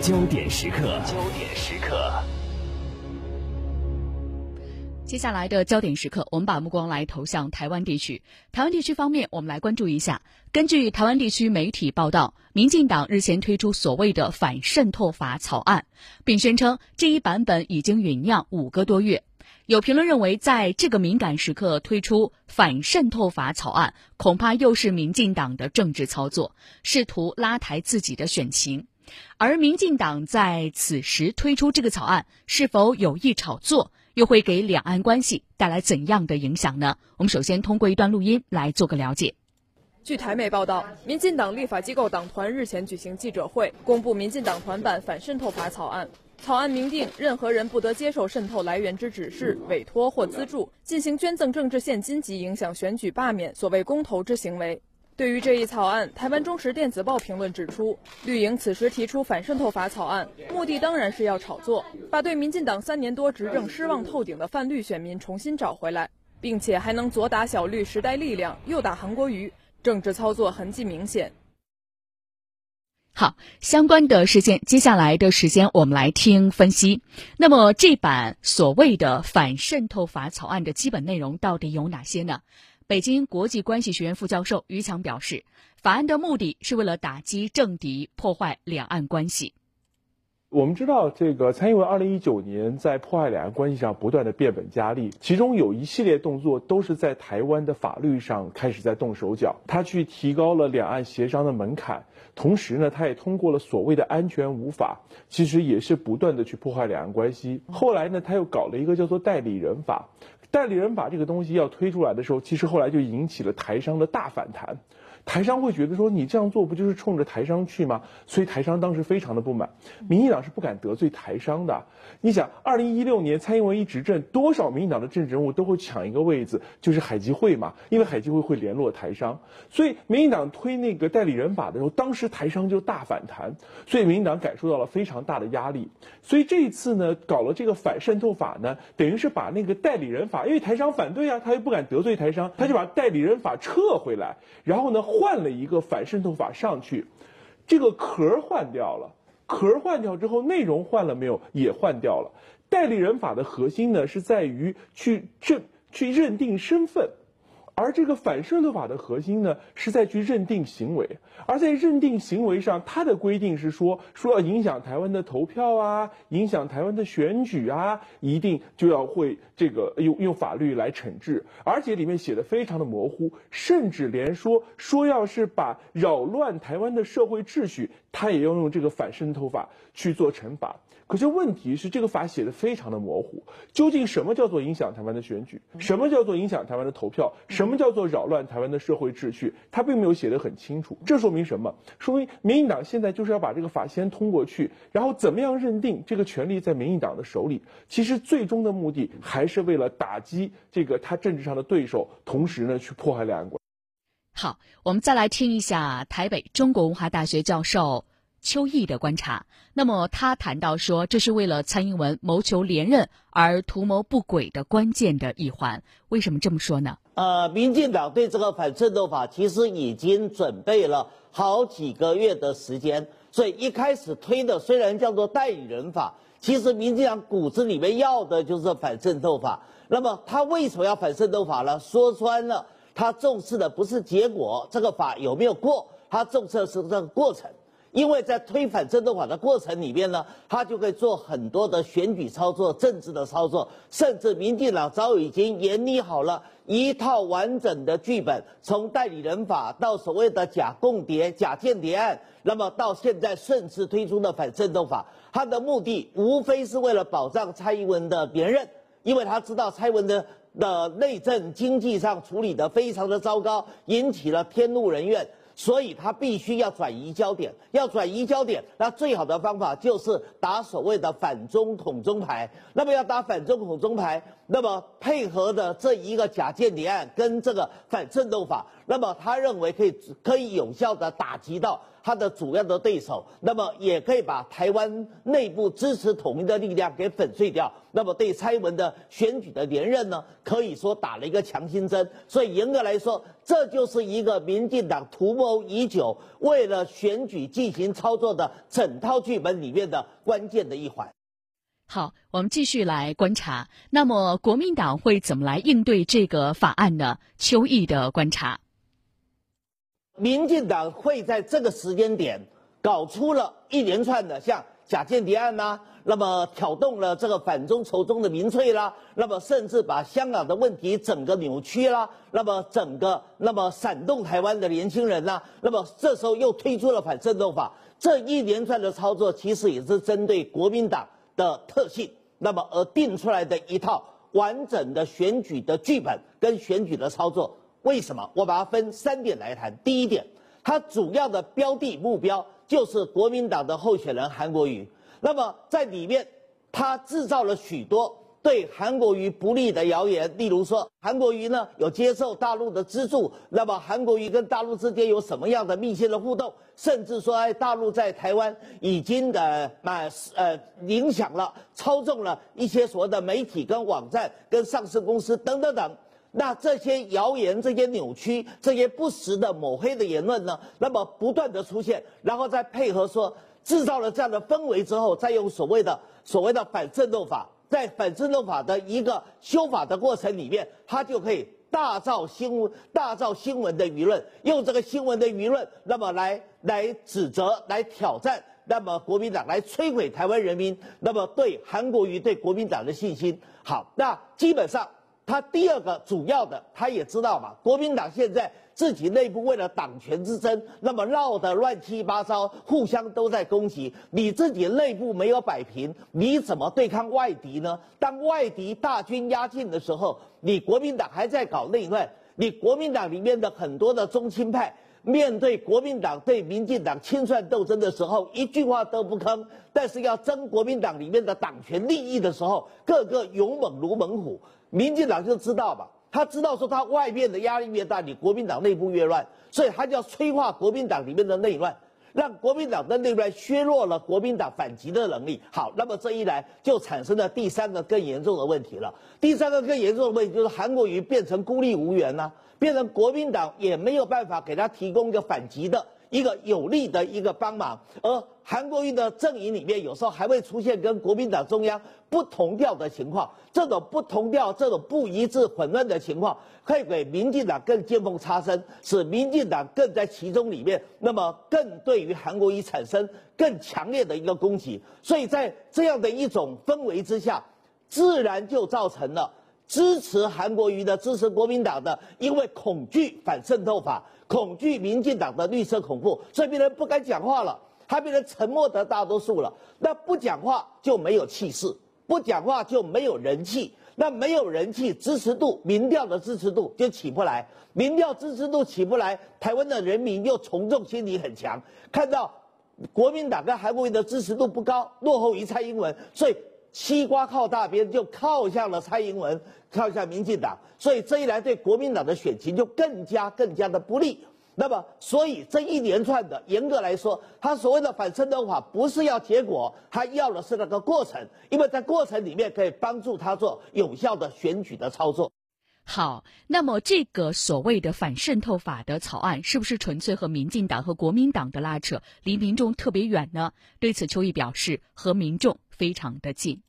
焦点时刻，焦点时刻。接下来的焦点时刻，我们把目光来投向台湾地区。台湾地区方面，我们来关注一下。根据台湾地区媒体报道，民进党日前推出所谓的反渗透法草案，并宣称这一版本已经酝酿五个多月。有评论认为，在这个敏感时刻推出反渗透法草案，恐怕又是民进党的政治操作，试图拉抬自己的选情。而民进党在此时推出这个草案，是否有意炒作？又会给两岸关系带来怎样的影响呢？我们首先通过一段录音来做个了解。据台媒报道，民进党立法机构党团日前举行记者会，公布民进党团版反渗透法草案。草案明定，任何人不得接受渗透来源之指示、委托或资助，进行捐赠政治现金及影响选举、罢免所谓公投之行为。对于这一草案，台湾中时电子报评论指出，绿营此时提出反渗透法草案，目的当然是要炒作，把对民进党三年多执政失望透顶的泛绿选民重新找回来，并且还能左打小绿时代力量，右打韩国瑜，政治操作痕迹明显。好，相关的事件，接下来的时间我们来听分析。那么，这版所谓的反渗透法草案的基本内容到底有哪些呢？北京国际关系学院副教授于强表示，法案的目的是为了打击政敌，破坏两岸关系。我们知道，这个蔡英文二零一九年在破坏两岸关系上不断的变本加厉，其中有一系列动作都是在台湾的法律上开始在动手脚。他去提高了两岸协商的门槛，同时呢，他也通过了所谓的安全无法，其实也是不断的去破坏两岸关系。后来呢，他又搞了一个叫做代理人法。代理人把这个东西要推出来的时候，其实后来就引起了台商的大反弹。台商会觉得说，你这样做不就是冲着台商去吗？所以台商当时非常的不满。民进党是不敢得罪台商的。你想，二零一六年蔡英文一执政，多少民进党的政治人物都会抢一个位子，就是海基会嘛，因为海基会会联络台商。所以民进党推那个代理人法的时候，当时台商就大反弹，所以民进党感受到了非常大的压力。所以这一次呢，搞了这个反渗透法呢，等于是把那个代理人法，因为台商反对啊，他又不敢得罪台商，他就把代理人法撤回来，然后呢。换了一个反渗透法上去，这个壳换掉了，壳换掉之后，内容换了没有？也换掉了。代理人法的核心呢，是在于去证去认定身份。而这个反渗透法的核心呢，是在去认定行为，而在认定行为上，它的规定是说，说要影响台湾的投票啊，影响台湾的选举啊，一定就要会这个用用法律来惩治，而且里面写的非常的模糊，甚至连说说要是把扰乱台湾的社会秩序，他也要用这个反渗透法去做惩罚。可是问题是，这个法写的非常的模糊，究竟什么叫做影响台湾的选举？什么叫做影响台湾的投票？什么叫做扰乱台湾的社会秩序？他并没有写得很清楚。这说明什么？说明民进党现在就是要把这个法先通过去，然后怎么样认定这个权利在民进党的手里？其实最终的目的还是为了打击这个他政治上的对手，同时呢去破坏两岸关好，我们再来听一下台北中国文化大学教授。邱毅的观察，那么他谈到说，这是为了蔡英文谋求连任而图谋不轨的关键的一环。为什么这么说呢？呃，民进党对这个反渗透法其实已经准备了好几个月的时间，所以一开始推的虽然叫做代理人法，其实民进党骨子里面要的就是反渗透法。那么他为什么要反渗透法呢？说穿了，他重视的不是结果，这个法有没有过，他重视的是这个过程。因为在推反渗透法的过程里面呢，他就会做很多的选举操作、政治的操作，甚至民进党早已经研拟好了一套完整的剧本，从代理人法到所谓的假共谍、假间谍案，那么到现在甚至推出的反渗透法，他的目的无非是为了保障蔡英文的连任，因为他知道蔡英文的的内政经济上处理的非常的糟糕，引起了天怒人怨。所以他必须要转移焦点，要转移焦点，那最好的方法就是打所谓的反中统中牌。那么要打反中统中牌，那么配合的这一个假间谍案跟这个反渗透法，那么他认为可以可以有效的打击到他的主要的对手，那么也可以把台湾内部支持统一的力量给粉碎掉。那么对蔡英文的选举的连任呢，可以说打了一个强心针。所以严格来说，这就是一个民进党图谋已久，为了选举进行操作的整套剧本里面的关键的一环。好，我们继续来观察。那么国民党会怎么来应对这个法案呢？邱毅的观察。民进党会在这个时间点搞出了一连串的像假间谍案呐，那么挑动了这个反中仇中的民粹啦，那么甚至把香港的问题整个扭曲啦，那么整个那么煽动台湾的年轻人呐，那么这时候又推出了反渗透法，这一连串的操作其实也是针对国民党的特性，那么而定出来的一套完整的选举的剧本跟选举的操作。为什么？我把它分三点来谈。第一点，它主要的标的目标就是国民党的候选人韩国瑜。那么在里面，他制造了许多对韩国瑜不利的谣言，例如说韩国瑜呢有接受大陆的资助，那么韩国瑜跟大陆之间有什么样的密切的互动，甚至说哎大陆在台湾已经的呃呃影响了、操纵了一些所谓的媒体跟网站跟上市公司等等等。那这些谣言、这些扭曲、这些不实的抹黑的言论呢？那么不断的出现，然后再配合说制造了这样的氛围之后，再用所谓的所谓的反渗透法，在反渗透法的一个修法的过程里面，他就可以大造新闻、大造新闻的舆论，用这个新闻的舆论，那么来来指责、来挑战，那么国民党来摧毁台湾人民，那么对韩国瑜对国民党的信心。好，那基本上。他第二个主要的，他也知道嘛，国民党现在自己内部为了党权之争，那么闹得乱七八糟，互相都在攻击。你自己内部没有摆平，你怎么对抗外敌呢？当外敌大军压境的时候，你国民党还在搞内乱，你国民党里面的很多的中青派，面对国民党对民进党清算斗争的时候，一句话都不吭；但是要争国民党里面的党权利益的时候，个个勇猛如猛虎。民进党就知道吧，他知道说他外面的压力越大，你国民党内部越乱，所以他就要催化国民党里面的内乱，让国民党的内乱削弱了国民党反击的能力。好，那么这一来就产生了第三个更严重的问题了。第三个更严重的问题就是韩国瑜变成孤立无援呐，变成国民党也没有办法给他提供一个反击的。一个有力的一个帮忙，而韩国瑜的阵营里面有时候还会出现跟国民党中央不同调的情况，这种不同调、这种不一致、混乱的情况，会给民进党更见缝插针，使民进党更在其中里面，那么更对于韩国瑜产生更强烈的一个攻击。所以在这样的一种氛围之下，自然就造成了。支持韩国瑜的、支持国民党的，因为恐惧反渗透法，恐惧民进党的绿色恐怖，所以别人不敢讲话了，他变成沉默的大多数了。那不讲话就没有气势，不讲话就没有人气，那没有人气，支持度、民调的支持度就起不来，民调支持度起不来，台湾的人民又从众心理很强，看到国民党跟韩国瑜的支持度不高，落后于蔡英文，所以。西瓜靠大边，就靠向了蔡英文，靠向民进党，所以这一来对国民党的选情就更加更加的不利。那么，所以这一连串的，严格来说，他所谓的反渗透法不是要结果，他要的是那个过程，因为在过程里面可以帮助他做有效的选举的操作。好，那么这个所谓的反渗透法的草案，是不是纯粹和民进党和国民党的拉扯，离民众特别远呢？对此，邱毅表示，和民众非常的近。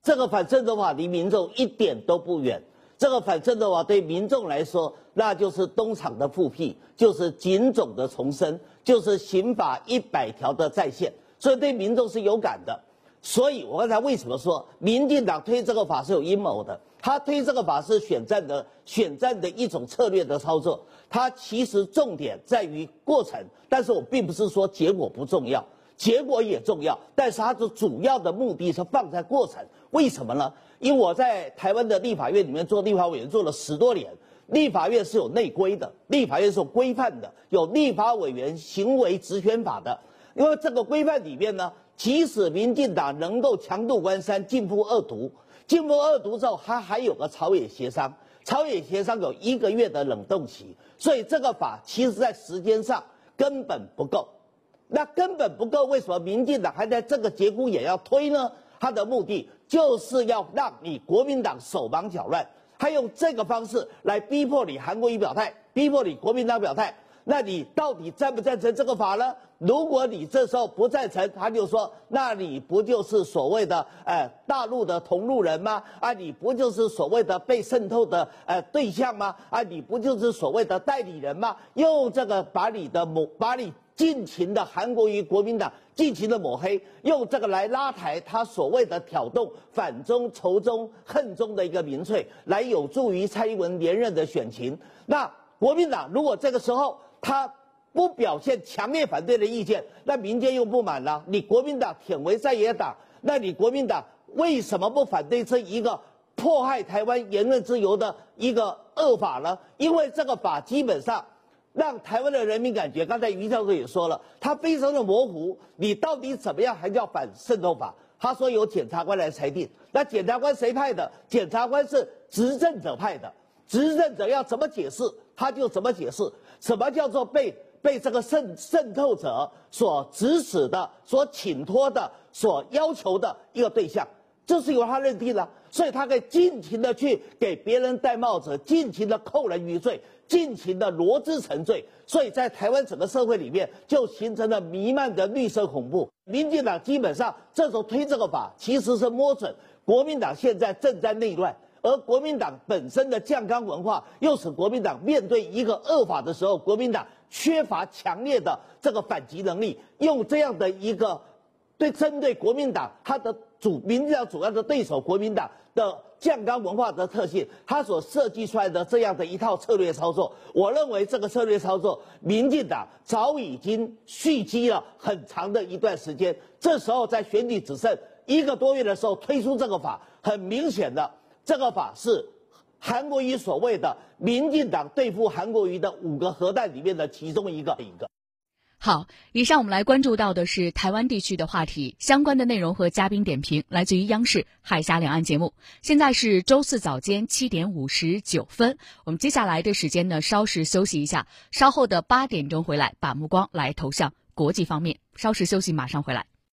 这个反渗透法离民众一点都不远。这个反渗透法对民众来说，那就是东厂的复辟，就是警种的重生，就是刑法一百条的再现，所以对民众是有感的。所以我刚才为什么说民进党推这个法是有阴谋的？他推这个法是选战的选战的一种策略的操作。他其实重点在于过程，但是我并不是说结果不重要，结果也重要，但是它的主要的目的是放在过程。为什么呢？因为我在台湾的立法院里面做立法委员做了十多年，立法院是有内规的，立法院是有规范的，有立法委员行为职权法的。因为这个规范里面呢。即使民进党能够强渡关山、进步恶毒，进步恶毒之后，他还有个朝野协商，朝野协商有一个月的冷冻期，所以这个法其实在时间上根本不够，那根本不够，为什么民进党还在这个节骨眼要推呢？他的目的就是要让你国民党手忙脚乱，他用这个方式来逼迫你韩国瑜表态，逼迫你国民党表态。那你到底赞不赞成这个法呢？如果你这时候不赞成，他就说，那你不就是所谓的呃大陆的同路人吗？啊，你不就是所谓的被渗透的呃对象吗？啊，你不就是所谓的代理人吗？用这个把你的抹，把你尽情的韩国瑜国民党尽情的抹黑，用这个来拉抬他所谓的挑动反中仇中恨中的一个民粹，来有助于蔡英文连任的选情。那国民党如果这个时候，他不表现强烈反对的意见，那民间又不满了。你国民党舔为在野党，那你国民党为什么不反对这一个 迫害台湾言论自由的一个恶法呢？因为这个法基本上让台湾的人民感觉，刚才于教授也说了，他非常的模糊。你到底怎么样还叫反渗透法？他说由检察官来裁定，那检察官谁派的？检察官是执政者派的，执政者要怎么解释他就怎么解释。什么叫做被被这个渗渗透者所指使的、所请托的、所要求的一个对象，这是由他认定的，所以他可以尽情的去给别人戴帽子，尽情的扣人于罪，尽情的罗织成罪，所以在台湾整个社会里面就形成了弥漫的绿色恐怖。民进党基本上这时候推这个法，其实是摸准国民党现在正在内乱。而国民党本身的降纲文化，又使国民党面对一个恶法的时候，国民党缺乏强烈的这个反击能力。用这样的一个对针对国民党他的主民进党主要的对手国民党的酱缸文化的特性，他所设计出来的这样的一套策略操作，我认为这个策略操作，民进党早已经蓄积了很长的一段时间。这时候在选举只剩一个多月的时候推出这个法，很明显的。这个法是韩国瑜所谓的民进党对付韩国瑜的五个核弹里面的其中一个一个。好，以上我们来关注到的是台湾地区的话题，相关的内容和嘉宾点评来自于央视《海峡两岸》节目。现在是周四早间七点五十九分，我们接下来的时间呢，稍事休息一下，稍后的八点钟回来，把目光来投向国际方面。稍事休息，马上回来。